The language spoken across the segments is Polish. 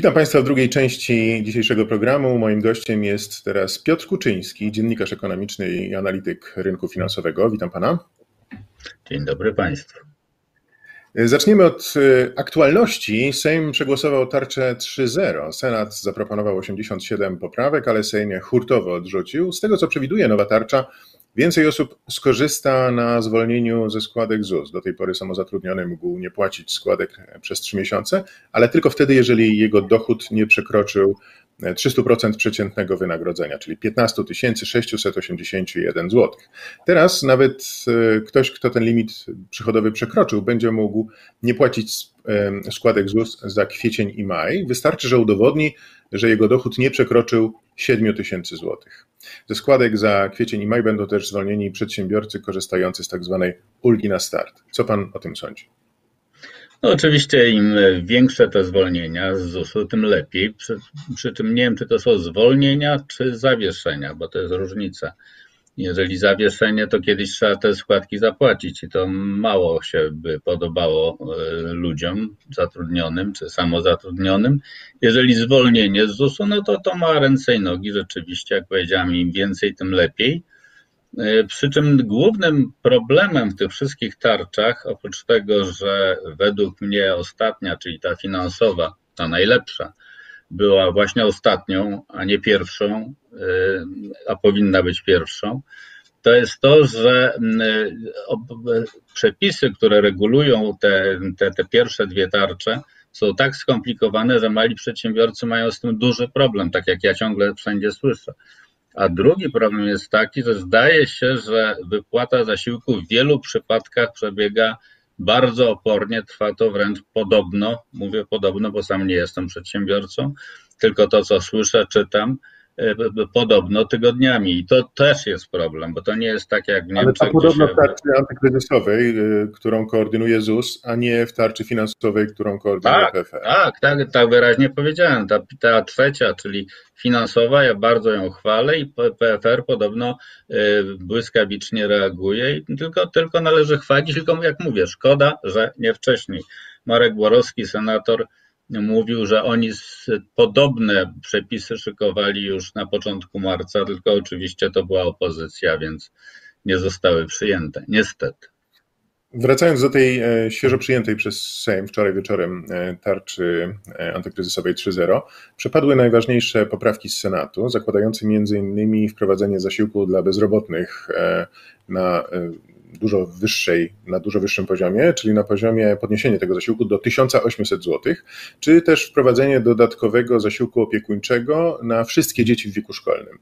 Witam Państwa w drugiej części dzisiejszego programu. Moim gościem jest teraz Piotr Kuczyński, dziennikarz ekonomiczny i analityk rynku finansowego. Witam Pana. Dzień dobry Państwu. Zaczniemy od e, aktualności. Sejm przegłosował tarczę 3.0. Senat zaproponował 87 poprawek, ale Sejm je hurtowo odrzucił. Z tego, co przewiduje nowa tarcza, Więcej osób skorzysta na zwolnieniu ze składek ZUS. Do tej pory samozatrudniony mógł nie płacić składek przez 3 miesiące, ale tylko wtedy, jeżeli jego dochód nie przekroczył 300% przeciętnego wynagrodzenia, czyli 15 681 zł. Teraz nawet e, ktoś, kto ten limit przychodowy przekroczył, będzie mógł nie płacić składek ZUS za kwiecień i maj. Wystarczy, że udowodni, że jego dochód nie przekroczył 7 tysięcy złotych. Ze składek za kwiecień i maj będą też zwolnieni przedsiębiorcy korzystający z tak zwanej ulgi na start. Co pan o tym sądzi? No oczywiście im większe te zwolnienia z ZUS-u, tym lepiej. Przy, przy czym nie wiem, czy to są zwolnienia, czy zawieszenia, bo to jest różnica. Jeżeli zawieszenie, to kiedyś trzeba te składki zapłacić i to mało się by podobało e, ludziom zatrudnionym czy samozatrudnionym. Jeżeli zwolnienie z ZUS-u, no to to ma ręce i nogi rzeczywiście, jak powiedziałem, im więcej, tym lepiej. E, przy czym głównym problemem w tych wszystkich tarczach, oprócz tego, że według mnie ostatnia, czyli ta finansowa, ta najlepsza, była właśnie ostatnią, a nie pierwszą, y, a powinna być pierwszą, to jest to, że y, przepisy, które regulują te, te, te pierwsze dwie tarcze, są tak skomplikowane, że mali przedsiębiorcy mają z tym duży problem, tak jak ja ciągle wszędzie słyszę. A drugi problem jest taki, że zdaje się, że wypłata zasiłku w wielu przypadkach przebiega bardzo opornie, trwa to wręcz podobno, mówię podobno, bo sam nie jestem przedsiębiorcą, tylko to, co słyszę, czytam, podobno tygodniami. I to też jest problem, bo to nie jest tak jak w Niemczech. Ale to podobno w tarczy antykryzysowej, e, którą koordynuje ZUS, a nie w tarczy finansowej, którą koordynuje tak, PFR. Tak, tak, tak wyraźnie powiedziałem. Ta, ta trzecia, czyli finansowa, ja bardzo ją chwalę i PFR podobno e, błyskawicznie reaguje i tylko, tylko należy chwalić, tylko jak mówię, szkoda, że nie wcześniej. Marek Borowski, senator, mówił, że oni podobne przepisy szykowali już na początku marca, tylko oczywiście to była opozycja, więc nie zostały przyjęte. Niestety. Wracając do tej e, świeżo przyjętej przez Sejm wczoraj wieczorem e, tarczy e, antykryzysowej 3.0, przepadły najważniejsze poprawki z Senatu, zakładające m.in. wprowadzenie zasiłku dla bezrobotnych na dużo wyższej, na dużo wyższym poziomie, czyli na poziomie podniesienia tego zasiłku do 1800 zł, czy też wprowadzenie dodatkowego zasiłku opiekuńczego na wszystkie dzieci w wieku szkolnym.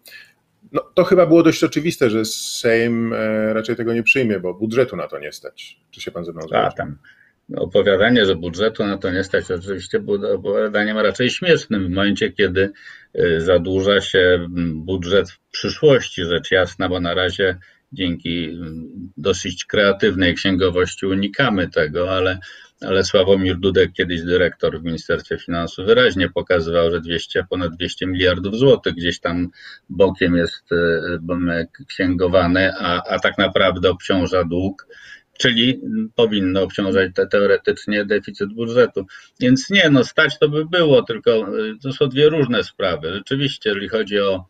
No, to chyba było dość oczywiste, że Sejm e, raczej tego nie przyjmie, bo budżetu na to nie stać. Czy się pan ze mną zgadza? tam opowiadanie, że budżetu na to nie stać, oczywiście było opowiadaniem raczej śmiesznym w momencie, kiedy e, zadłuża się budżet w przyszłości, rzecz jasna, bo na razie dzięki dosyć kreatywnej księgowości unikamy tego, ale, ale Sławomir Dudek, kiedyś dyrektor w Ministerstwie Finansów, wyraźnie pokazywał, że 200, ponad 200 miliardów złotych gdzieś tam bokiem jest e, księgowane, a, a tak naprawdę obciąża dług czyli powinno obciążać te, teoretycznie deficyt budżetu. Więc nie, no stać to by było, tylko e, to są dwie różne sprawy. Rzeczywiście, jeżeli chodzi o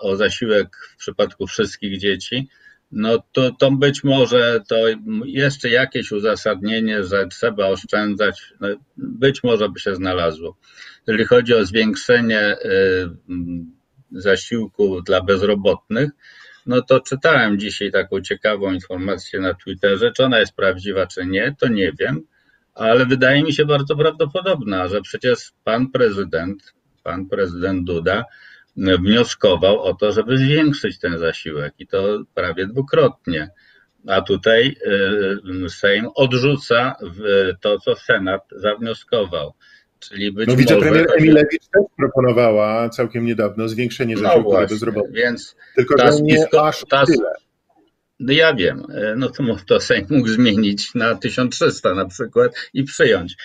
o zasiłek w przypadku wszystkich dzieci, no to, to być może to jeszcze jakieś uzasadnienie, że trzeba oszczędzać, no być może by się znalazło. Jeżeli chodzi o zwiększenie y, zasiłku dla bezrobotnych, no to czytałem dzisiaj taką ciekawą informację na Twitterze, czy ona jest prawdziwa, czy nie, to nie wiem, ale wydaje mi się bardzo prawdopodobna, że przecież pan prezydent, pan prezydent Duda wnioskował o to, żeby zwiększyć ten zasiłek i to prawie dwukrotnie. A tutaj y, Sejm odrzuca to, co Senat zawnioskował. Czyli być no, wicepremier może... Emilewicz też proponowała całkiem niedawno zwiększenie no zasiłku no bezrobotnych. Więc Tylko, ta że nie aż ta, tyle. No ja wiem, no to, to Sejm mógł zmienić na 1300 na przykład i przyjąć.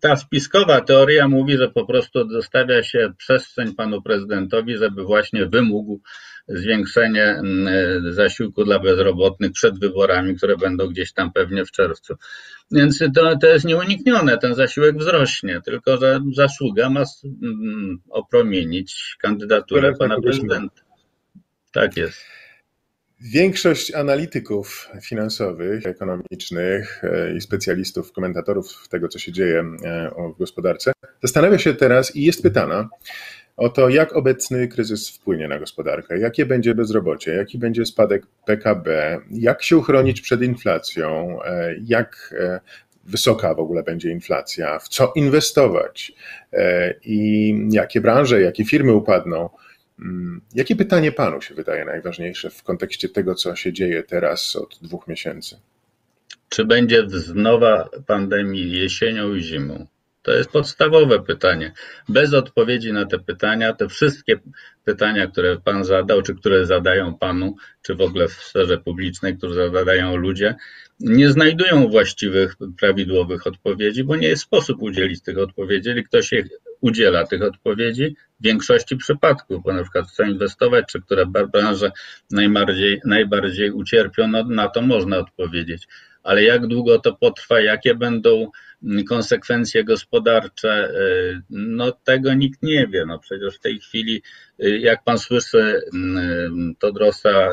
Ta spiskowa teoria mówi, że po prostu zostawia się przestrzeń panu prezydentowi, żeby właśnie wymógł zwiększenie mm, zasiłku dla bezrobotnych przed wyborami, które będą gdzieś tam pewnie w czerwcu. Więc to, to jest nieuniknione, ten zasiłek wzrośnie, tylko że zasługa ma opromienić kandydaturę pana prezydenta. Tak jest. Większość analityków finansowych, ekonomicznych e, i specjalistów, komentatorów tego, co się dzieje e, w gospodarce, zastanawia się teraz i jest pytana o to, jak obecny kryzys wpłynie na gospodarkę, jakie będzie bezrobocie, jaki będzie spadek PKB, jak się uchronić przed inflacją, e, jak wysoka w ogóle będzie inflacja, w co inwestować i jakie branże, jakie firmy upadną. Mm, jakie pytanie Panu się wydaje najważniejsze w kontekście tego, co się dzieje teraz od dwóch miesięcy? Czy będzie wznowa pandemii jesienią i zimą? To jest podstawowe pytanie. Bez odpowiedzi na te pytania, te wszystkie pytania, które Pan zadał, czy które zadają Panu, czy w ogóle w sferze publicznej, które zadają ludzie, nie znajdują właściwych, prawidłowych odpowiedzi, bo nie jest sposób udzielić tych odpowiedzi. Jeżeli ktoś je udziela tych odpowiedzi, w większości przypadków, bo na przykład chce inwestować, czy które branże najbardziej, najbardziej ucierpią, no, na to można odpowiedzieć. Ale jak długo to potrwa, jakie będą konsekwencje gospodarcze, y, no tego nikt nie wie. No przecież w tej chwili, y, jak pan słyszy y, Todrosa,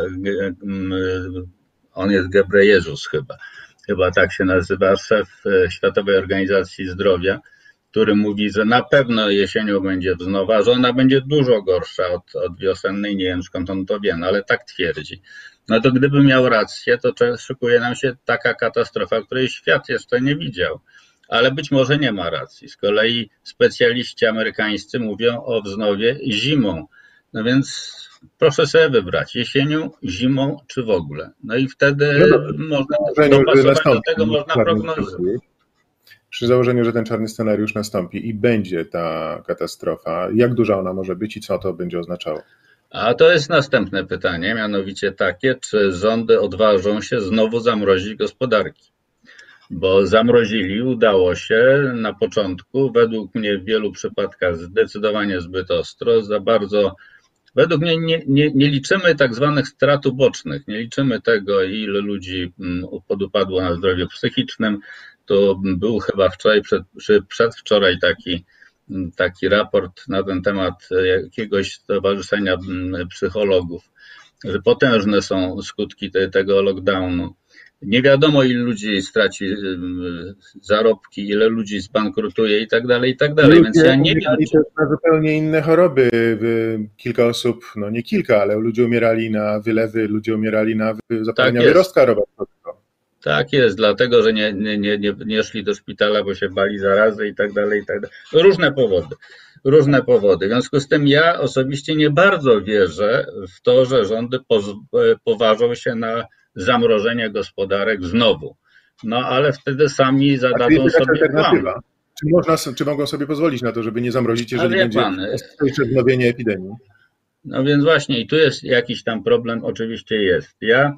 on jest Gebrejezus chyba, chyba tak się nazywa, szef Światowej Organizacji Zdrowia, który mówi, że na pewno jesienią będzie wznowa, że ona będzie dużo gorsza od, od wiosennej, nie wiem skąd on to wie, no ale tak twierdzi. No to gdyby miał rację, to szykuje nam się taka katastrofa, której świat jeszcze nie widział. Ale być może nie ma racji. Z kolei specjaliści amerykańscy mówią o wznowie zimą. No więc proszę sobie wybrać jesienią, zimą czy w ogóle. No i wtedy no można dopasować do tego można prognozować. Przy założeniu, że ten czarny scenariusz nastąpi i będzie ta katastrofa, jak duża ona może być i co to będzie oznaczało? A to jest następne pytanie, mianowicie takie, czy rządy odważą się znowu zamrozić gospodarki? Bo zamrozili, udało się na początku, według mnie w wielu przypadkach zdecydowanie zbyt ostro, za bardzo. Według mnie nie, nie, nie liczymy tak zwanych strat ubocznych, nie liczymy tego, ile ludzi mm, podupadło na zdrowiu psychicznym, to był chyba wczoraj, przed, przedwczoraj taki, taki raport na ten temat jakiegoś stowarzyszenia psychologów, że potężne są skutki te, tego lockdownu. Nie wiadomo, ile ludzi straci zarobki, ile ludzi zbankrutuje i tak dalej, i tak dalej. Więc ja nie wiem. Czy... na zupełnie inne choroby. Kilka osób, no nie kilka, ale ludzie umierali na wylewy, ludzie umierali na zapalenia tak wyrostka robaczowego. Tak jest, dlatego że nie, nie, nie, nie szli do szpitala, bo się bali zarazy i tak dalej, i tak dalej. Różne powody, różne powody. W związku z tym ja osobiście nie bardzo wierzę w to, że rządy poważą się na zamrożenie gospodarek znowu. No ale wtedy sami zadadzą sobie plan. Czy, można, czy mogą sobie pozwolić na to, żeby nie zamrozić, jeżeli będzie pan, wznowienie epidemii? No więc właśnie i tu jest jakiś tam problem, oczywiście jest. Ja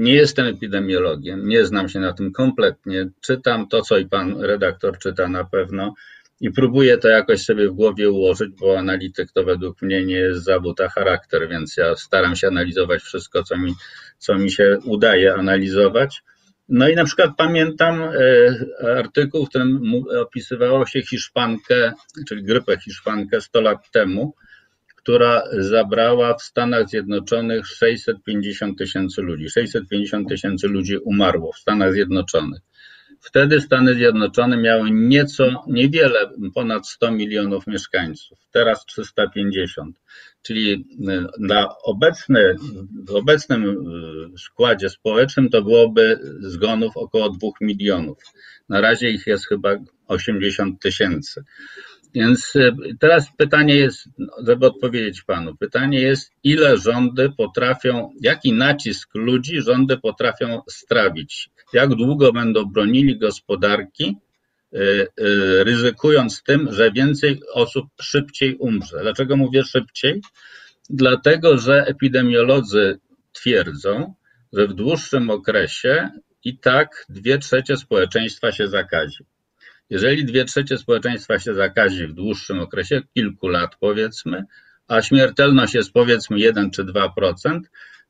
nie jestem epidemiologiem, nie znam się na tym kompletnie. Czytam to, co i pan redaktor czyta na pewno i próbuję to jakoś sobie w głowie ułożyć, bo analityk to według mnie nie jest zawód, a charakter, więc ja staram się analizować wszystko, co mi, co mi się udaje analizować. No i na przykład pamiętam e, artykuł, w którym opisywało się Hiszpankę, czyli grypę hiszpankę 100 lat temu, która zabrała w Stanach Zjednoczonych 650 tysięcy ludzi. 650 tysięcy ludzi umarło w Stanach Zjednoczonych. Wtedy Stany Zjednoczone miały nieco, niewiele, ponad 100 milionów mieszkańców, teraz 350. Czyli e, na obecny, w obecnym e, składzie społecznym to byłoby zgonów około 2 milionów. Na razie ich jest chyba 80 tysięcy. Więc e, teraz pytanie jest, żeby odpowiedzieć panu, pytanie jest, ile rządy potrafią, jaki nacisk ludzi rządy potrafią strawić? Jak długo będą bronili gospodarki, e, e, ryzykując tym, że więcej osób szybciej umrze? Dlaczego mówię szybciej? Dlatego, że epidemiolodzy twierdzą, że w dłuższym okresie i tak dwie trzecie społeczeństwa się zakazi. Jeżeli dwie trzecie społeczeństwa się zakazi w dłuższym okresie, kilku lat powiedzmy, a śmiertelność jest powiedzmy 1 czy 2%,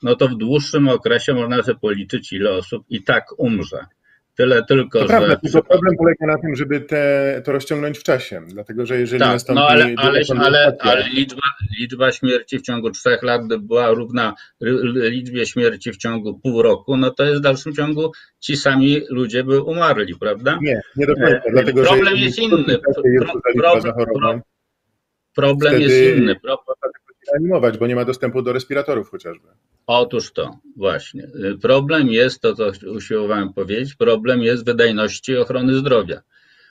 no to w dłuższym okresie można sobie policzyć, ile osób i tak umrze. Tyle tylko, to że... Prawda, tylko problem polega na tym, żeby te, to rozciągnąć w czasie, dlatego że jeżeli tak, nastąpi... No ale, ale, ale, ale liczba, liczba śmierci w ciągu trzech lat była równa liczbie śmierci w ciągu pół roku, no to jest w dalszym ciągu ci sami ludzie by umarli, prawda? Nie, nie do końca, e, dlatego problem że... jest inny. Pro, pro, pro, problem jest inny. Pro, animować, bo nie ma dostępu do respiratorów chociażby. Otóż to, właśnie. Problem jest, to co usiłowałem powiedzieć, problem jest wydajności ochrony zdrowia.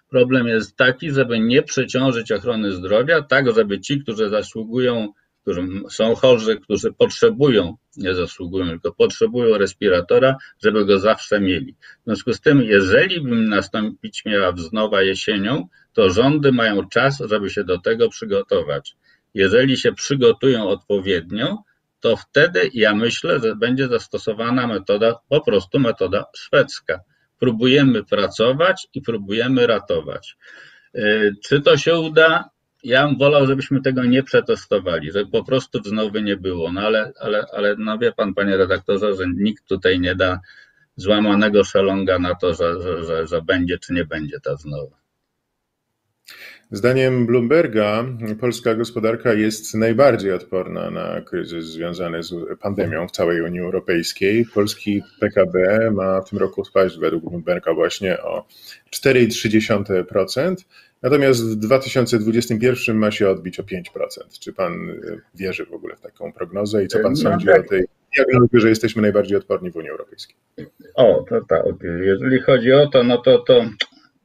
Problem jest taki, żeby nie przeciążyć ochrony zdrowia, tak żeby ci, którzy zasługują, którzy są chorzy, którzy potrzebują, nie zasługują, tylko potrzebują respiratora, żeby go zawsze mieli. W związku z tym, jeżeli bym nastąpić miała wznowa jesienią, to rządy mają czas, żeby się do tego przygotować. Jeżeli się przygotują odpowiednio, to wtedy ja myślę, że będzie zastosowana metoda, po prostu metoda szwedzka. Próbujemy pracować i próbujemy ratować. Y, czy to się uda? Ja bym wolał, żebyśmy tego nie przetestowali, żeby po prostu wznowy nie było. No ale, ale, ale no wie pan, panie redaktorze, że nikt tutaj nie da złamanego szelonga na to, że, że, że, że będzie czy nie będzie ta wznowa. Zdaniem Bloomberga polska gospodarka jest najbardziej odporna na kryzys związany z pandemią w całej Unii Europejskiej. Polski PKB ma w tym roku spaść według Bloomberga właśnie o 4,3%, natomiast w 2021 ma się odbić o 5%. Czy pan wierzy w ogóle w taką prognozę i co pan no, sądzi tak. o tej diagnozie, że jesteśmy najbardziej odporni w Unii Europejskiej? O, to tak. Jeżeli chodzi o to, no to to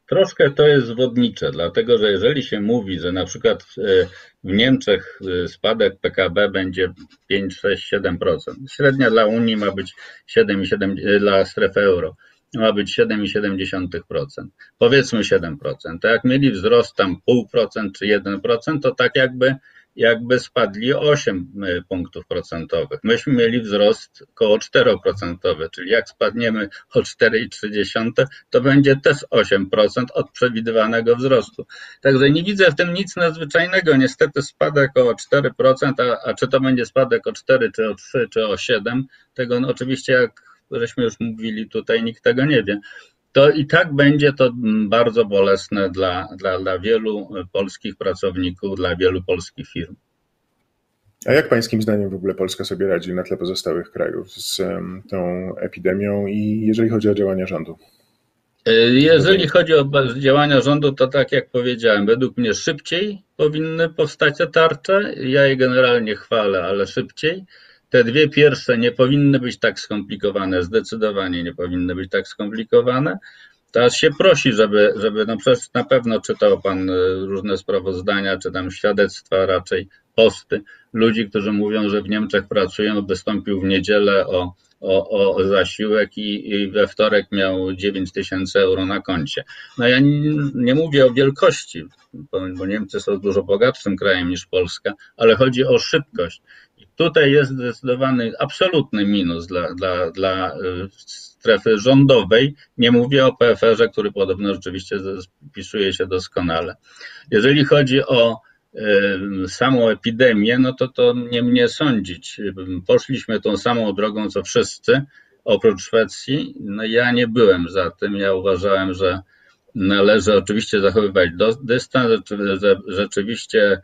Troszkę to jest zwodnicze, dlatego że jeżeli się mówi, że na przykład w Niemczech e, spadek PKB będzie 5, 6, 7%, średnia dla Unii ma być 7,7% e, dla strefy euro ma być 7,7%. Powiedzmy 7%. To jak mieli wzrost tam 0,5% czy 1%, to tak jakby jakby spadli o 8 e, punktów procentowych. Myśmy mieli wzrost około 4%, czyli jak spadniemy o 4,3, to będzie też 8% od przewidywanego wzrostu. Także nie widzę w tym nic nadzwyczajnego. Niestety spadek o 4%, a, a czy to będzie spadek o 4, czy o 3, czy o 7, tego no, oczywiście jak żeśmy już mówili tutaj, nikt tego nie wie to i tak będzie to bardzo bolesne dla, dla, dla wielu polskich pracowników, dla wielu polskich firm. A jak pańskim zdaniem w ogóle Polska sobie radzi na tle pozostałych krajów z tą epidemią i jeżeli chodzi o działania rządu? E, jeżeli chodzi o działania rządu, to tak jak powiedziałem, według mnie szybciej powinny powstać te tarcze. Ja je generalnie chwalę, ale szybciej. Te dwie pierwsze nie powinny być tak skomplikowane, zdecydowanie nie powinny być tak skomplikowane. Teraz się prosi, żeby, żeby no przecież na pewno czytał Pan e, różne sprawozdania, czy tam świadectwa, raczej posty ludzi, którzy mówią, że w Niemczech pracują, wystąpił w niedzielę o, o, o zasiłek i, i, we wtorek miał 9 tysięcy euro na koncie. No ja nie, nie mówię o wielkości, bo Niemcy są dużo bogatszym krajem niż Polska, ale chodzi o szybkość. Tutaj jest zdecydowany absolutny minus dla, dla, dla y, strefy rządowej. Nie mówię o PFR-ze, który podobno rzeczywiście spisuje się doskonale. Jeżeli chodzi o y, samą epidemię, no to to nie mnie sądzić. Poszliśmy tą samą drogą co wszyscy, oprócz Szwecji. No ja nie byłem za tym. Ja uważałem, że Należy oczywiście zachowywać dystans, rzeczywiście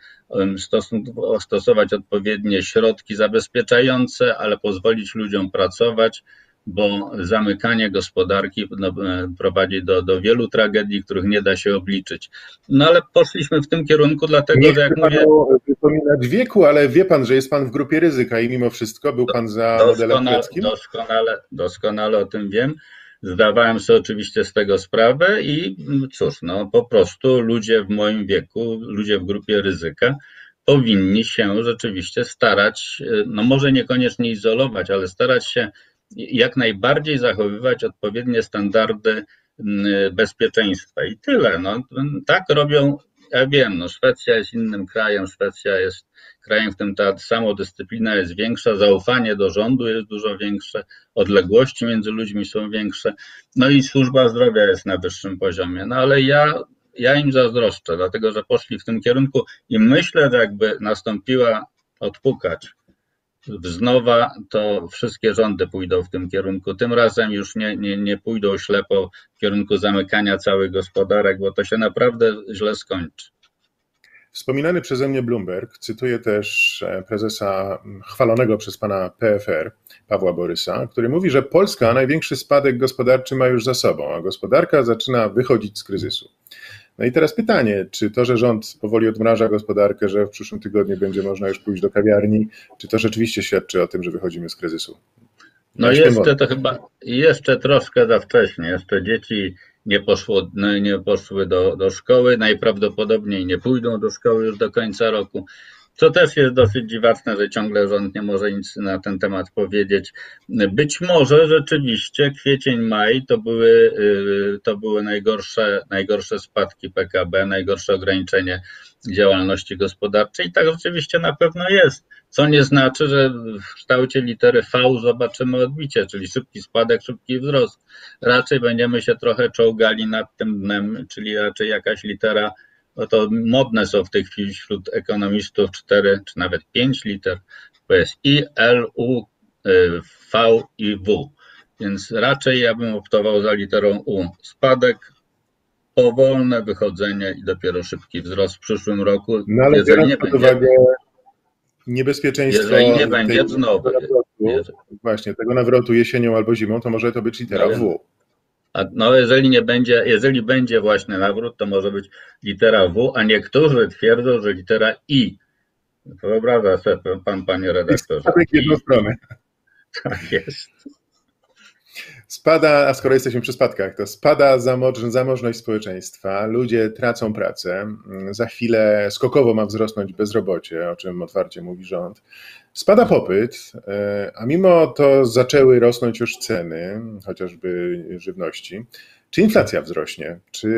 stosować odpowiednie środki zabezpieczające, ale pozwolić ludziom pracować, bo zamykanie gospodarki no, e, prowadzi do, do wielu tragedii, których nie da się obliczyć. No ale poszliśmy w tym kierunku, dlatego nie że jak mówię... wypominać wieku, ale wie pan, że jest pan w grupie ryzyka i mimo wszystko był pan za modelem greckim? Doskonale, doskonale o tym wiem. Zdawałem sobie oczywiście z tego sprawę i cóż, no po prostu ludzie w moim wieku, ludzie w grupie ryzyka powinni się rzeczywiście starać, no może niekoniecznie izolować, ale starać się jak najbardziej zachowywać odpowiednie standardy mm, bezpieczeństwa. I tyle. No, tak robią Ja wiem, no Szwecja jest innym krajem, Szwecja jest krajem, w którym ta samodyscyplina jest większa, zaufanie do rządu jest dużo większe, odległości między ludźmi są większe, no i służba zdrowia jest na wyższym poziomie. No ale ja, ja im zazdroszczę, dlatego że poszli w tym kierunku i myślę, że jakby nastąpiła odpukać wznowa, to wszystkie rządy pójdą w tym kierunku. Tym razem już nie, nie, nie pójdą ślepo w kierunku zamykania całych gospodarek, bo to się naprawdę źle skończy. Wspominany przeze mnie Bloomberg cytuje też e, prezesa chwalonego przez pana PFR, Pawła Borysa, który mówi, że Polska największy spadek gospodarczy ma już za sobą, a gospodarka zaczyna wychodzić z kryzysu. No i teraz pytanie, czy to, że rząd powoli odmraża gospodarkę, że w przyszłym tygodniu będzie można już pójść do kawiarni, czy to rzeczywiście świadczy o tym, że wychodzimy z kryzysu? No jeszcze to chyba, jeszcze troszkę za wcześnie, jeszcze dzieci nie, poszło, nie poszły do, do szkoły, najprawdopodobniej nie pójdą do szkoły już do końca roku. Co też jest dosyć dziwaczne, że ciągle rząd nie może nic na ten temat powiedzieć. Być może rzeczywiście kwiecień, maj to były, y, to były najgorsze, najgorsze spadki PKB, najgorsze ograniczenie działalności gospodarczej. I tak rzeczywiście na pewno jest. Co nie znaczy, że w kształcie litery V zobaczymy odbicie, czyli szybki spadek, szybki wzrost. Raczej będziemy się trochę czołgali nad tym dnem, czyli raczej jakaś litera no to modne są w tej chwili wśród ekonomistów 4 czy nawet 5 liter, to jest I, L, U, y, V i W. Więc raczej ja bym optował za literą U. Spadek, powolne wychodzenie i dopiero szybki wzrost w przyszłym roku. No ale jeżeli nie będzie, uwagę niebezpieczeństwo jeżeli nie będzie znowu. Właśnie, tego nawrotu jesienią albo zimą, to może to być litera no, W. A no jeżeli nie będzie, jeżeli będzie właśnie nawrót, to może być litera W, a niektórzy twierdzą, że litera I. Wyobraża sobie pan, panie redaktorze. Tak jedną stronę. Tak jest. Spada, a skoro jesteśmy przy spadkach, to spada zamożność społeczeństwa, ludzie tracą pracę, za chwilę skokowo ma wzrosnąć bezrobocie, o czym otwarcie mówi rząd. Spada popyt, e, a mimo to zaczęły rosnąć już ceny, chociażby żywności. Czy inflacja wzrośnie? Czy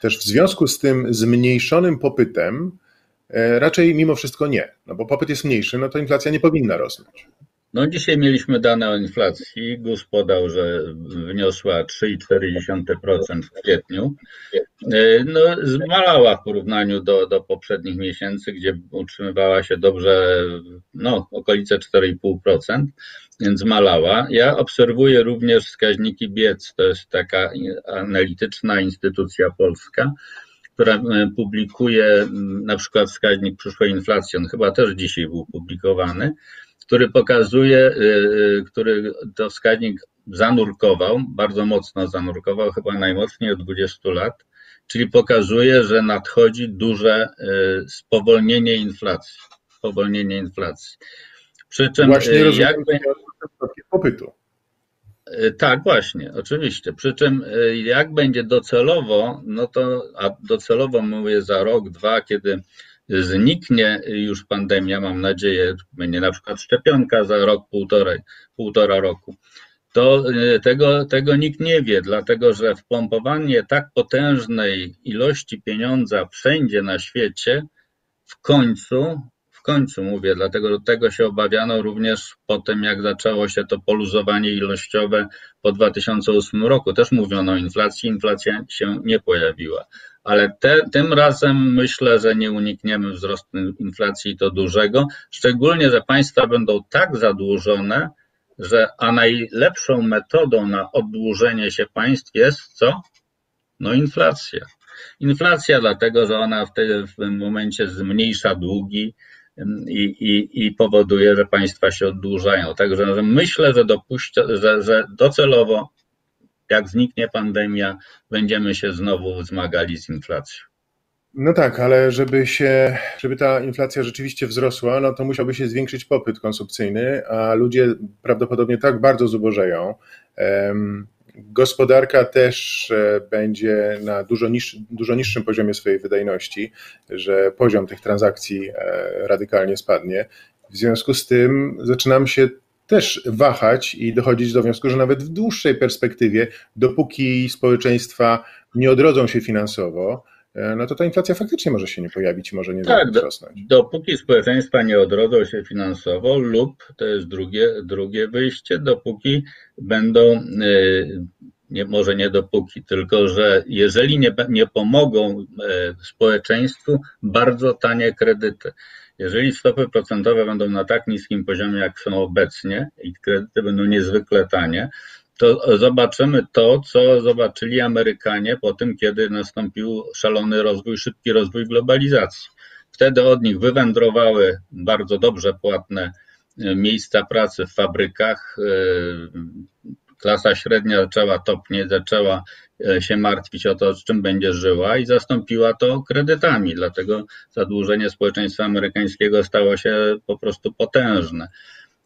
też w związku z tym zmniejszonym popytem e, raczej mimo wszystko nie? No bo popyt jest mniejszy, no to inflacja nie powinna rosnąć. No dzisiaj mieliśmy dane o inflacji. GUS podał, że wyniosła 3,4% w kwietniu. E, no, zmalała w porównaniu do, do poprzednich miesięcy, gdzie utrzymywała się dobrze, no, okolice 4,5%, więc malała. Ja obserwuję również wskaźniki BIEC, to jest taka analityczna instytucja polska, która e, publikuje na przykład wskaźnik przyszłej inflacji. On chyba też dzisiaj był publikowany który pokazuje, y, y, który to wskaźnik zanurkował, bardzo mocno zanurkował, chyba najmocniej od 20 lat, czyli pokazuje, że nadchodzi duże y, spowolnienie inflacji. Spowolnienie inflacji. Przy czym Właśnie jak popytu. Tak, właśnie, oczywiście. Przy czym jak będzie docelowo, no to, a docelowo mówię za rok, dwa, kiedy zniknie już pandemia, mam nadzieję, będzie na przykład szczepionka za rok, półtorej, półtora roku, to e, tego, tego nikt nie wie, dlatego że wpompowanie tak potężnej ilości pieniądza wszędzie na świecie w końcu, w końcu mówię, dlatego że tego się obawiano również po tym, jak zaczęło się to poluzowanie ilościowe po 2008 roku. Też mówiono o inflacji, inflacja się nie pojawiła ale te, tym razem myślę, że nie unikniemy wzrostu inflacji to dużego, szczególnie, że państwa będą tak zadłużone, że a najlepszą metodą na oddłużenie się państw jest co? No inflacja. Inflacja dlatego, że ona w, tym momencie zmniejsza długi i, i, i powoduje, że państwa się oddłużają. Także myślę, że, dopuścia, że, że docelowo jak zniknie pandemia, będziemy się znowu zmagali z inflacją. No tak, ale żeby się, żeby ta inflacja rzeczywiście wzrosła, no to musiałby się zwiększyć popyt konsumpcyjny, a ludzie prawdopodobnie tak bardzo zubożeją. Gospodarka też e, będzie na dużo, niż, dużo niższym poziomie swojej wydajności, że poziom tych transakcji e, radykalnie spadnie. W związku z tym zaczynam się też wahać i dochodzić do wniosku, że nawet w dłuższej perspektywie, dopóki społeczeństwa nie odrodzą się finansowo, no to ta inflacja faktycznie może się nie pojawić i może nie tak, wzrosnąć. Dopóki społeczeństwa nie odrodzą się finansowo lub, to jest drugie, drugie wyjście, dopóki będą nie, może nie dopóki, tylko że jeżeli nie, nie pomogą e, społeczeństwu, bardzo tanie kredyty. Jeżeli stopy procentowe będą na tak niskim poziomie, jak są obecnie i kredyty będą niezwykle tanie, to zobaczymy to, co zobaczyli Amerykanie po tym, kiedy nastąpił szalony rozwój, szybki rozwój globalizacji. Wtedy od nich wywędrowały bardzo dobrze płatne e, miejsca pracy w fabrykach, e, klasa średnia zaczęła topnieć, zaczęła się martwić o to, z czym będzie żyła i zastąpiła to kredytami. Dlatego zadłużenie społeczeństwa amerykańskiego stało się po prostu potężne.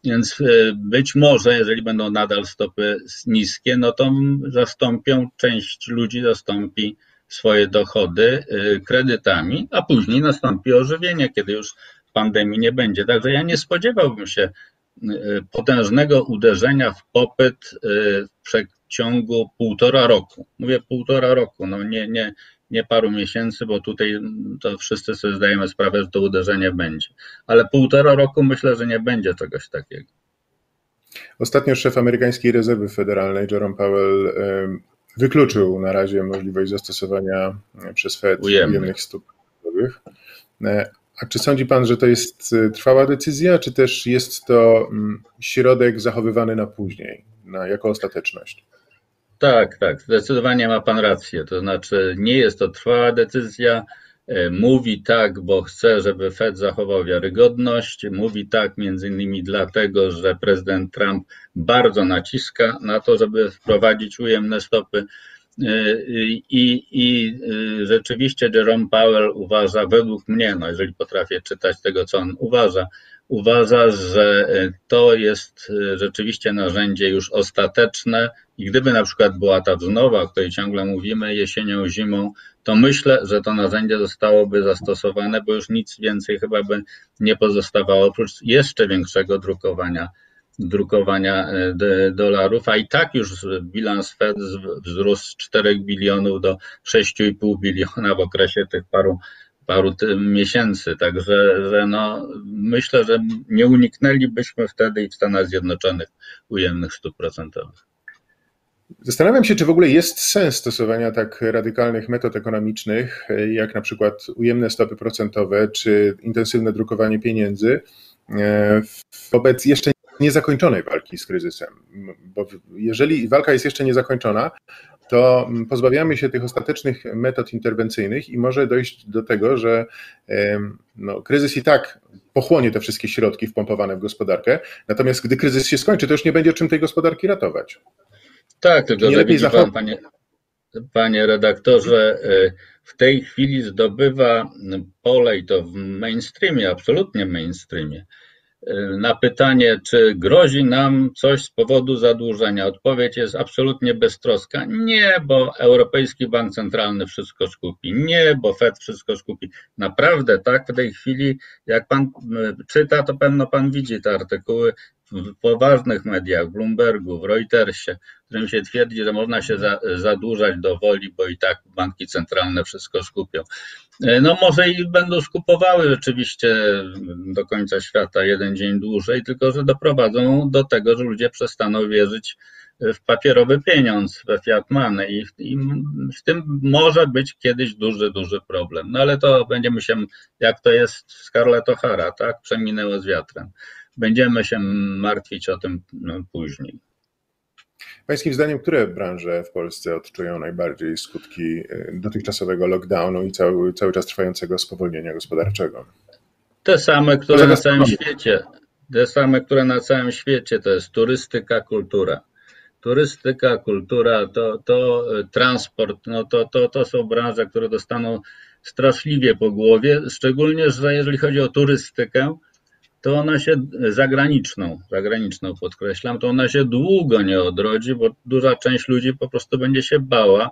Więc e, być może, jeżeli będą nadal stopy niskie, no to zastąpią, część ludzi zastąpi swoje dochody e, kredytami, a później nastąpi ożywienie, kiedy już pandemii nie będzie. Także ja nie spodziewałbym się potężnego uderzenia w popyt y, w przeciągu półtora roku. Mówię półtora roku, no nie, nie, nie paru miesięcy, bo tutaj to wszyscy sobie zdajemy sprawę, że to uderzenie będzie. Ale półtora roku myślę, że nie będzie czegoś takiego. Ostatnio szef amerykańskiej rezerwy federalnej, Jerome Powell, wykluczył na razie możliwość zastosowania przez Fed ujemnych stóp. E, a czy sądzi Pan, że to jest y, trwała decyzja, czy też jest to mm, środek zachowywany na później, na, jako ostateczność? Tak, tak, zdecydowanie ma Pan rację. To znaczy, nie jest to trwała decyzja. E, mówi tak, bo chce, żeby Fed zachował wiarygodność. Mówi tak między innymi dlatego, że prezydent Trump bardzo naciska na to, żeby wprowadzić ujemne stopy. I, I rzeczywiście Jerome Powell uważa, według mnie, no jeżeli potrafię czytać tego, co on uważa, uważa, że to jest rzeczywiście narzędzie już ostateczne i gdyby na przykład była ta wznowa, o której ciągle mówimy, jesienią, zimą, to myślę, że to narzędzie zostałoby zastosowane, bo już nic więcej chyba by nie pozostawało, oprócz jeszcze większego drukowania drukowania e, dolarów, a i tak już bilans Fed wzrósł z 4 bilionów do 6,5 biliona w okresie tych paru, paru miesięcy. Także że no, myślę, że nie uniknęlibyśmy wtedy i w Stanach Zjednoczonych ujemnych stóp procentowych. Zastanawiam się, czy w ogóle jest sens stosowania tak radykalnych metod ekonomicznych, jak na przykład ujemne stopy procentowe czy intensywne drukowanie pieniędzy e, wobec jeszcze niezakończonej walki z kryzysem. Bo jeżeli walka jest jeszcze niezakończona, to pozbawiamy się tych ostatecznych metod interwencyjnych i może dojść do tego, że no, kryzys i tak pochłonie te wszystkie środki wpompowane w gospodarkę, natomiast gdy kryzys się skończy, to już nie będzie czym tej gospodarki ratować. Tak, tylko że widzi pan, panie, panie redaktorze, e, w tej chwili zdobywa pole i to w mainstreamie, absolutnie mainstreamie, na pytanie, czy grozi nam coś z powodu zadłużenia, odpowiedź jest absolutnie beztroska. Nie, bo Europejski Bank Centralny wszystko skupi. Nie, bo Fed wszystko skupi. Naprawdę tak w tej chwili, jak pan czyta, to pewno pan widzi te artykuły w poważnych mediach, w Bloombergu, w Reutersie, w którym się twierdzi, że można się za, zadłużać do woli, bo i tak banki centralne wszystko skupią. No może i będą skupowały rzeczywiście do końca świata jeden dzień dłużej, tylko że doprowadzą do tego, że ludzie przestaną wierzyć w papierowy pieniądz, we fiat money i i w tym może być kiedyś duży, duży problem. No ale to będziemy się, jak to jest Scarlett O'Hara, tak, przeminęło z wiatrem. Będziemy się martwić o tym no, później. Pańskim zdaniem, które branże w Polsce odczują najbardziej skutki y, dotychczasowego lockdownu i cały, cały czas trwającego spowolnienia gospodarczego? Te same, które na całym świecie. Te same, które na całym świecie to jest turystyka, kultura. Turystyka, kultura, to, to y, transport, no to, to, to są branże, które dostaną straszliwie po głowie, szczególnie, że jeżeli chodzi o turystykę, to ona się zagraniczną, zagraniczną podkreślam, to ona się długo nie odrodzi, bo duża część ludzi po prostu będzie się bała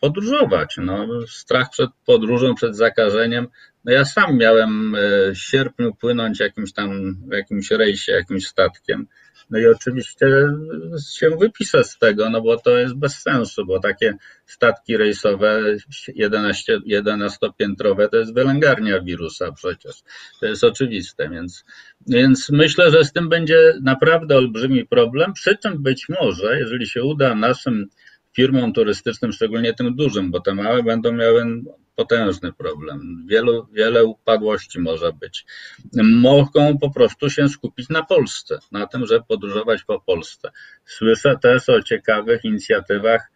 podróżować. No, strach przed podróżą, przed zakażeniem. No ja sam miałem w sierpniu płynąć jakimś tam, w jakimś rejsie, jakimś statkiem. No i oczywiście się wypiszę z tego, no bo to jest bez sensu, bo takie statki rejsowe 11, 11-piętrowe to jest wylęgarnia wirusa przecież. To jest oczywiste, więc, więc myślę, że z tym będzie naprawdę olbrzymi problem. Przy czym być może, jeżeli się uda naszym firmom turystycznym, szczególnie tym dużym, bo te małe będą miały potężny problem. Wielu, wiele upadłości może być. Mogą po prostu się skupić na Polsce, na tym, żeby podróżować po Polsce. Słyszę też o ciekawych inicjatywach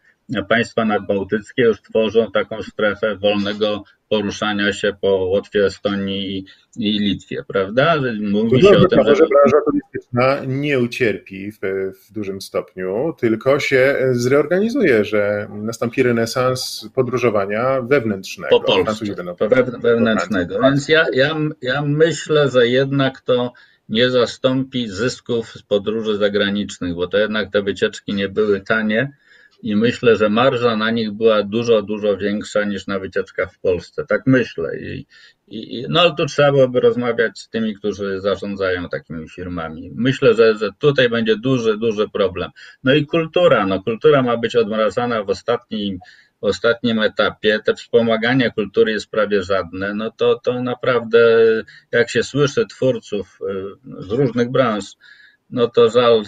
Państwa nadbałtyckie już tworzą taką strefę wolnego poruszania się po Łotwie, Estonii i Litwie, prawda? Mówi się o tym, że... że branża turystyczna nie ucierpi w, w, dużym stopniu, tylko się zreorganizuje, że nastąpi renesans podróżowania wewnętrznego. Po Polsce, wewnętrznego. Więc ja, ja, ja myślę, że jednak to nie zastąpi zysków z podróży zagranicznych, bo to jednak te wycieczki nie były tanie i myślę, że marża na nich była dużo, dużo większa niż na wycieczkach w Polsce. Tak myślę. I, i, no ale tu trzeba byłoby rozmawiać z tymi, którzy zarządzają takimi firmami. Myślę, że, że tutaj będzie duży, duży problem. No i kultura. No, kultura ma być odmrażana w ostatnim, w ostatnim etapie. Te wspomaganie kultury jest prawie żadne. No to, to naprawdę, jak się słyszy twórców y, z różnych branż, no to żal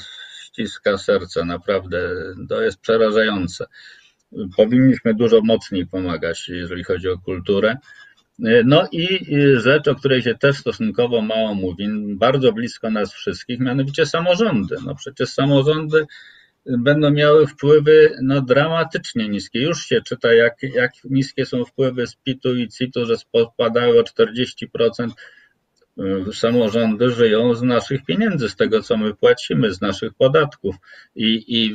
ściska serce, naprawdę to jest przerażające. Powinniśmy dużo mocniej pomagać, jeżeli chodzi o kulturę. No i rzecz, o której się też stosunkowo mało mówi, bardzo blisko nas wszystkich, mianowicie samorządy. No przecież samorządy będą miały wpływy no, dramatycznie niskie. Już się czyta, jak, jak niskie są wpływy z PIT-u i CIT-u, że spadały o 40% Y, samorządy żyją z naszych pieniędzy, z tego co my płacimy, z naszych podatków i, i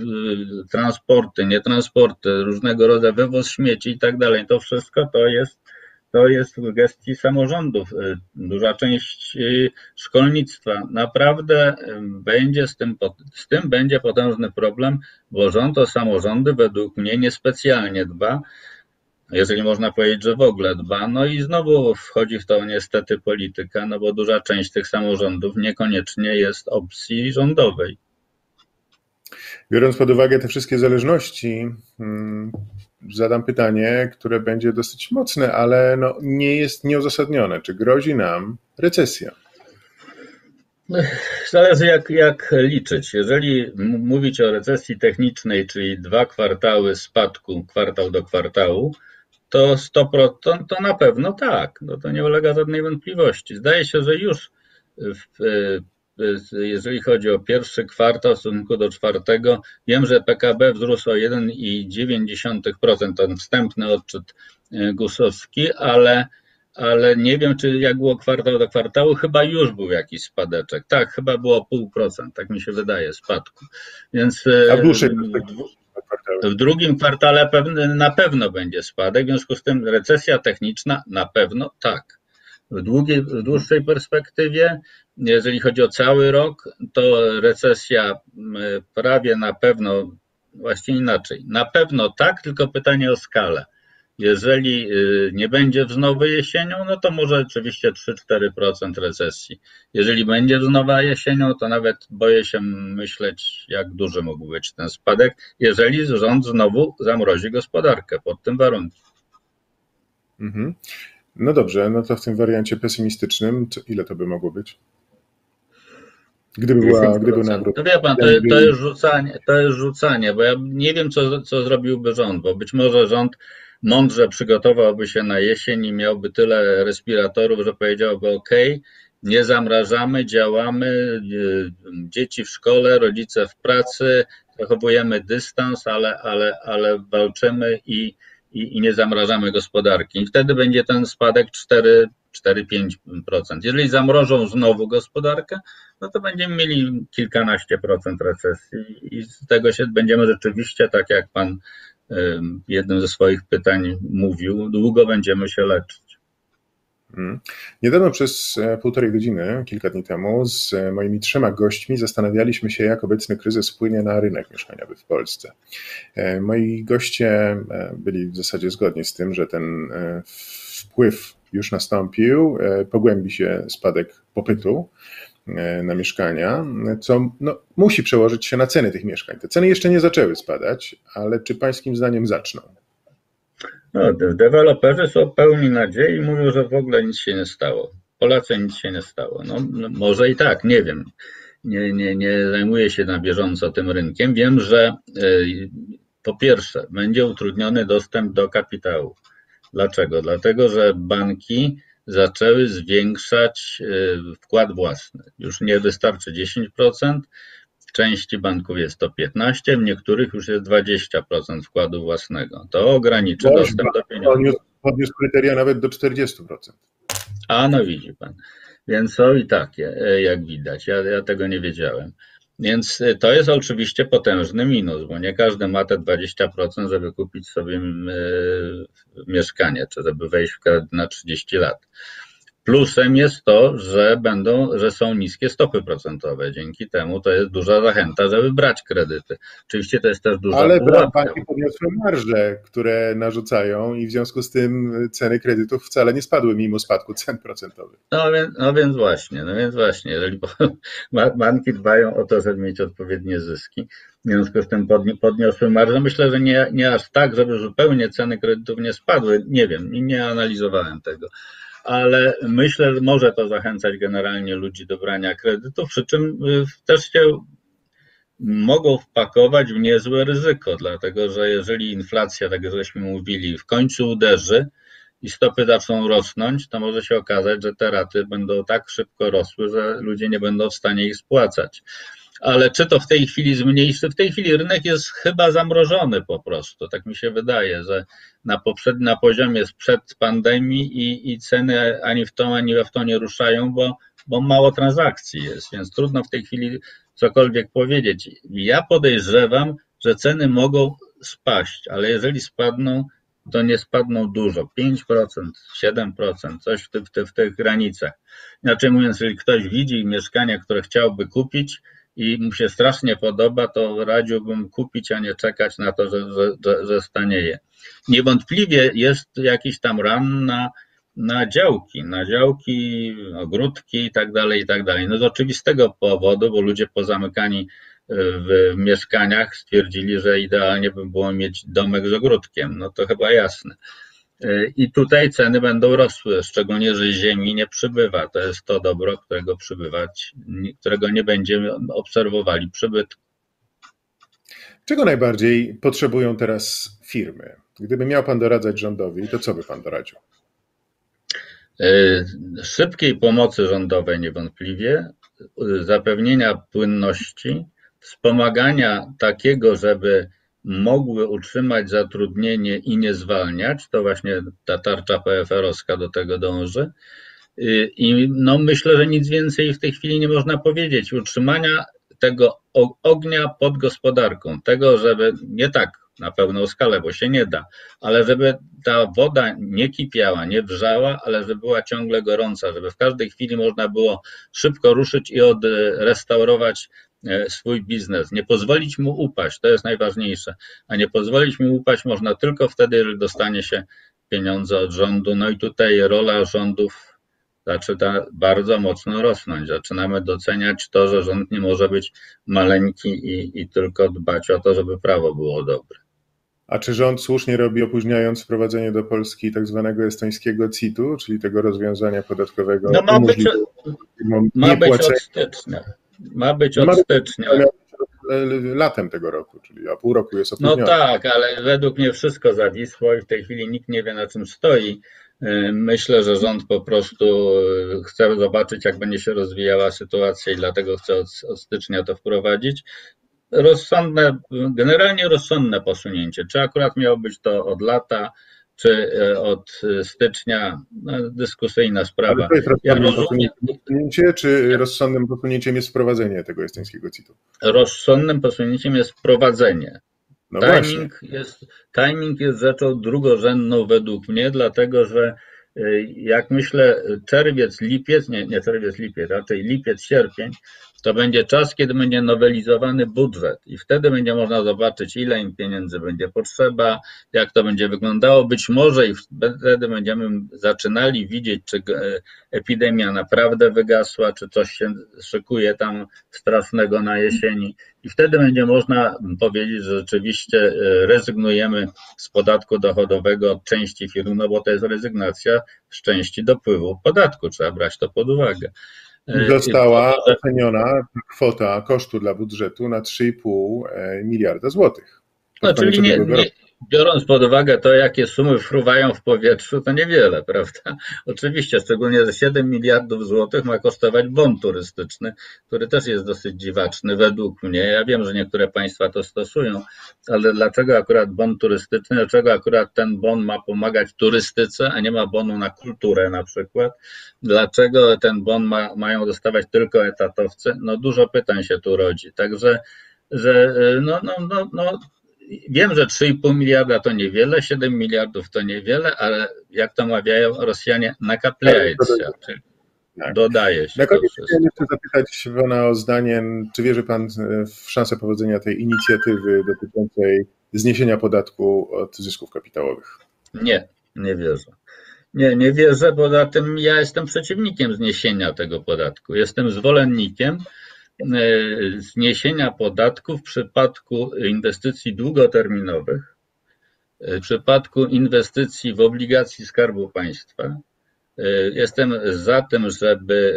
y, transporty, nietransporty, różnego rodzaju wywóz śmieci i tak dalej. To wszystko to jest, to jest w gestii samorządów. Y, duża część szkolnictwa. Naprawdę będzie z tym, z tym będzie potężny problem, bo rząd o samorządy według mnie niespecjalnie dba jeżeli można powiedzieć, że w ogóle dba. No i znowu wchodzi w to niestety polityka, no bo duża część tych samorządów niekoniecznie jest opcji rządowej. Biorąc pod uwagę te wszystkie zależności, hmm, zadam pytanie, które będzie dosyć mocne, ale no nie jest nieuzasadnione. Czy grozi nam recesja? Zależy jak, jak liczyć. Jeżeli mówić o recesji technicznej, czyli dwa kwartały spadku, kwartał do kwartału, to 100%, to na pewno tak, no to nie ulega żadnej wątpliwości. Zdaje się, że już w, jeżeli chodzi o pierwszy kwartał w stosunku do czwartego, wiem, że PKB wzrósł o 1,9%, ten wstępny odczyt e, gusowski, ale, ale nie wiem, czy jak było kwartał do kwartału, chyba już był jakiś spadeczek. Tak, chyba było pół procent, tak mi się wydaje, spadku. Więc A w dłuższej w drugim kwartale na pewno będzie spadek, w związku z tym recesja techniczna na pewno tak. W, długiej, w dłuższej perspektywie, jeżeli chodzi o cały rok, to recesja prawie na pewno, właściwie inaczej, na pewno tak, tylko pytanie o skalę. Jeżeli y, nie będzie wznowy jesienią, no to może oczywiście 3-4% recesji. Jeżeli będzie wznowa jesienią, to nawet boję się myśleć, jak duży mógł być ten spadek, jeżeli rząd znowu zamrozi gospodarkę pod tym warunkiem. Mhm. No dobrze, no to w tym wariancie pesymistycznym, ile to by mogło być? Gdyby była, gdyby nawrót. To wie pan, to, to, jest rzucanie, to jest rzucanie, bo ja nie wiem, co, co zrobiłby rząd, bo być może rząd mądrze przygotowałby się na jesień i miałby tyle respiratorów, że powiedziałby OK, nie zamrażamy, działamy, y, dzieci w szkole, rodzice w pracy, zachowujemy dystans, ale, ale, ale walczymy i, i, i nie zamrażamy gospodarki. I wtedy będzie ten spadek 4, 4-5%. Jeżeli zamrożą znowu gospodarkę, no to będziemy mieli kilkanaście procent recesji i z tego się będziemy rzeczywiście, tak jak pan jednym ze swoich pytań mówił, długo będziemy się leczyć. Mm. Niedawno przez e, półtorej godziny, kilka dni temu, z e, moimi trzema gośćmi zastanawialiśmy się, jak obecny kryzys wpłynie na rynek mieszkaniowy w Polsce. E, moi goście byli w zasadzie zgodni z tym, że ten wpływ już nastąpił, pogłębi się spadek popytu na mieszkania, co no, musi przełożyć się na ceny tych mieszkań. Te ceny jeszcze nie zaczęły spadać, ale czy Pańskim zdaniem zaczną? No, deweloperzy są pełni nadziei i mówią, że w ogóle nic się nie stało. Polacy nic się nie stało. No, no, może i tak, nie wiem. Nie, nie, nie zajmuję się na bieżąco tym rynkiem. Wiem, że y, po pierwsze będzie utrudniony dostęp do kapitału. Dlaczego? Dlatego, że banki zaczęły zwiększać y, wkład własny. Już nie wystarczy 10%, części banków jest to 15, w niektórych już jest 20% wkładu własnego. To ograniczy dostęp do pieniędzy. Podniósł kryteria nawet do 40%. A no widzi pan. Więc są i takie, e, jak widać. Ja, ja tego nie wiedziałem. Więc e, to jest oczywiście potężny minus, bo nie każdy ma te 20%, żeby kupić sobie e, mieszkanie, czy żeby wejść w kredyt na 30 lat. Plusem jest to, że będą, że są niskie stopy procentowe. Dzięki temu to jest duża zachęta, żeby brać kredyty. Oczywiście to jest też duża Ale banki podniosły marże, które narzucają i w związku z tym ceny kredytów wcale nie spadły mimo spadku cen procentowych. No więc, no więc właśnie, no więc właśnie, jeżeli banki dbają o to, żeby mieć odpowiednie zyski, w związku z tym podniosły marże. Myślę, że nie, nie aż tak, żeby zupełnie ceny kredytów nie spadły. Nie wiem, nie analizowałem tego ale myślę, że może to zachęcać generalnie ludzi do brania kredytów, przy czym y, też się mogą wpakować w niezłe ryzyko, dlatego że jeżeli inflacja, tak jak żeśmy mówili, w końcu uderzy i stopy zaczną rosnąć, to może się okazać, że te raty będą tak szybko rosły, że ludzie nie będą w stanie ich spłacać ale czy to w tej chwili zmniejszy? W tej chwili rynek jest chyba zamrożony po prostu. Tak mi się wydaje, że na, poprzed, na poziomie sprzed pandemii i, i ceny ani w tą, ani w to nie ruszają, bo, bo mało transakcji jest, więc trudno w tej chwili cokolwiek powiedzieć. Ja podejrzewam, że ceny mogą spaść, ale jeżeli spadną, to nie spadną dużo 5%, 7%, coś w, w, w tych granicach. Inaczej mówiąc, jeżeli ktoś widzi mieszkania, które chciałby kupić, i mu się strasznie podoba, to radziłbym kupić, a nie czekać na to, że, że, że stanieje. Niewątpliwie jest jakiś tam ran na, na działki, na działki, ogródki i tak dalej, i tak dalej. No z oczywistego powodu, bo ludzie pozamykani w mieszkaniach stwierdzili, że idealnie by było mieć domek z ogródkiem. No to chyba jasne. I tutaj ceny będą rosły, szczególnie, że ziemi nie przybywa. To jest to dobro, którego przybywać, którego nie będziemy obserwowali przybytku. Czego najbardziej potrzebują teraz firmy? Gdyby miał Pan doradzać rządowi, to co by Pan doradził? E, szybkiej pomocy rządowej niewątpliwie, zapewnienia płynności, wspomagania takiego, żeby mogły utrzymać zatrudnienie i nie zwalniać, to właśnie ta tarcza PFR-owska do tego dąży. Y, I no myślę, że nic więcej w tej chwili nie można powiedzieć. Utrzymania tego ognia pod gospodarką, tego, żeby nie tak na pełną skalę, bo się nie da, ale żeby ta woda nie kipiała, nie wrzała, ale żeby była ciągle gorąca, żeby w każdej chwili można było szybko ruszyć i odrestaurować E, swój biznes, nie pozwolić mu upaść, to jest najważniejsze, a nie pozwolić mu upaść można tylko wtedy, gdy dostanie się pieniądze od rządu. No i tutaj rola rządów zaczyna bardzo mocno rosnąć. Zaczynamy doceniać to, że rząd nie może być maleńki i, i tylko dbać o to, żeby prawo było dobre. A czy rząd słusznie robi, opóźniając wprowadzenie do Polski tak zwanego estońskiego CIT-u, czyli tego rozwiązania podatkowego? No ma być, ma być od stycznia. Ma być od stycznia. Latem tego roku, czyli a pół roku jest opóźnione. No tak, ale według mnie wszystko zawisło i w tej chwili nikt nie wie na czym stoi. Y, myślę, że rząd po prostu y, chce zobaczyć, jak będzie się rozwijała sytuacja i dlatego chce od, od stycznia to wprowadzić. Rozsądne, generalnie rozsądne posunięcie. Czy akurat miało być to od lata, czy e, od stycznia, no, dyskusyjna sprawa. Ale to jest ja rozumiem, posunięcie, czy rozsądnym posunięciem jest wprowadzenie tego estońskiego CIT-u? Rozsądnym posunięciem jest wprowadzenie. No timing, jest, timing jest rzeczą drugorzędną według mnie, dlatego że jak myślę, czerwiec, lipiec, nie, nie czerwiec, lipiec, raczej lipiec, sierpień, to będzie czas, kiedy będzie nowelizowany budżet i wtedy będzie można zobaczyć, ile im pieniędzy będzie potrzeba, jak to będzie wyglądało. Być może i wtedy będziemy zaczynali widzieć, czy epidemia naprawdę wygasła, czy coś się szykuje tam strasznego na jesieni. I wtedy będzie można powiedzieć, że rzeczywiście e, rezygnujemy z podatku dochodowego od części firm, no bo to jest rezygnacja z części dopływu podatku, trzeba brać to pod uwagę. E, Została oceniona kwota kosztu dla budżetu na 3,5 e, miliarda złotych. No, czyli nie, nie, biorąc pod uwagę to, jakie sumy fruwają w powietrzu, to niewiele, prawda? Oczywiście, szczególnie, że 7 miliardów złotych ma kosztować bon turystyczny, który też jest dosyć dziwaczny według mnie. Ja wiem, że niektóre państwa to stosują, ale dlaczego akurat bon turystyczny, dlaczego akurat ten bon ma pomagać turystyce, a nie ma bonu na kulturę na przykład? Dlaczego ten bon ma, mają dostawać tylko etatowcy? No dużo pytań się tu rodzi. Także że no, no, no, no, Wiem, że 3,5 miliarda to niewiele, 7 miliardów to niewiele, ale jak to mawiają Rosjanie, nakaplejcie się, czyli tak. dodaje się. Na koniec chciałem jeszcze zapytać Pana o zdanie, czy wierzy Pan w szansę powodzenia tej inicjatywy dotyczącej zniesienia podatku od zysków kapitałowych? Nie, nie wierzę. Nie, nie wierzę, poza tym ja jestem przeciwnikiem zniesienia tego podatku. Jestem zwolennikiem, E, zniesienia podatku w przypadku inwestycji długoterminowych, e, w przypadku inwestycji w obligacji Skarbu Państwa. E, jestem za tym, żeby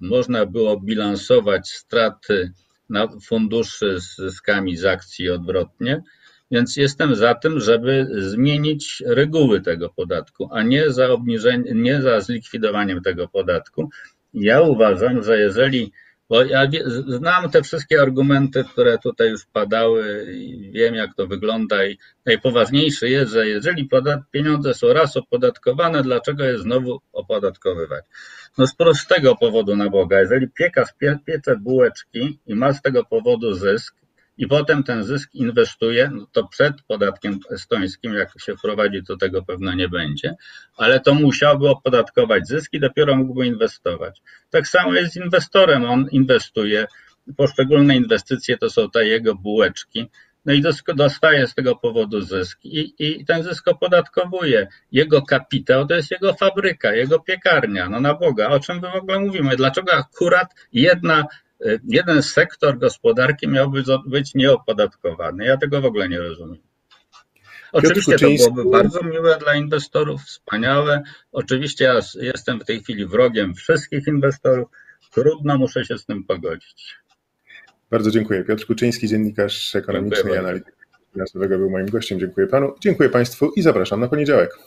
można było bilansować straty na funduszy z zyskami z akcji odwrotnie, więc jestem za tym, żeby zmienić reguły tego podatku, a nie za obniżenie, nie za zlikwidowaniem tego podatku. Ja uważam, że jeżeli bo ja znam te wszystkie argumenty, które tutaj już padały i wiem, jak to wygląda. I najpoważniejsze jest, że jeżeli pieniądze są raz opodatkowane, dlaczego je znowu opodatkowywać? No z prostego powodu na Boga. Jeżeli piekarz piecze bułeczki i ma z tego powodu zysk, i potem ten zysk inwestuje, no to przed podatkiem estońskim, jak się wprowadzi, to tego pewno nie będzie, ale to musiałby opodatkować zyski, dopiero mógłby inwestować. Tak samo jest z inwestorem, on inwestuje, poszczególne inwestycje to są te jego bułeczki, no i dostaje z tego powodu zysk I, i ten zysk opodatkowuje. Jego kapitał to jest jego fabryka, jego piekarnia. No na Boga, o czym my w ogóle mówimy? Dlaczego akurat jedna jeden sektor gospodarki miałby być nieopodatkowany. Ja tego w ogóle nie rozumiem. Oczywiście to byłoby bardzo miłe dla inwestorów, wspaniałe. Oczywiście ja jestem w tej chwili wrogiem wszystkich inwestorów. Trudno, muszę się z tym pogodzić. Bardzo dziękuję. Piotr Kuczyński, dziennikarz ekonomiczny i analityk finansowego był moim gościem. Dziękuję panu, dziękuję państwu i zapraszam na poniedziałek.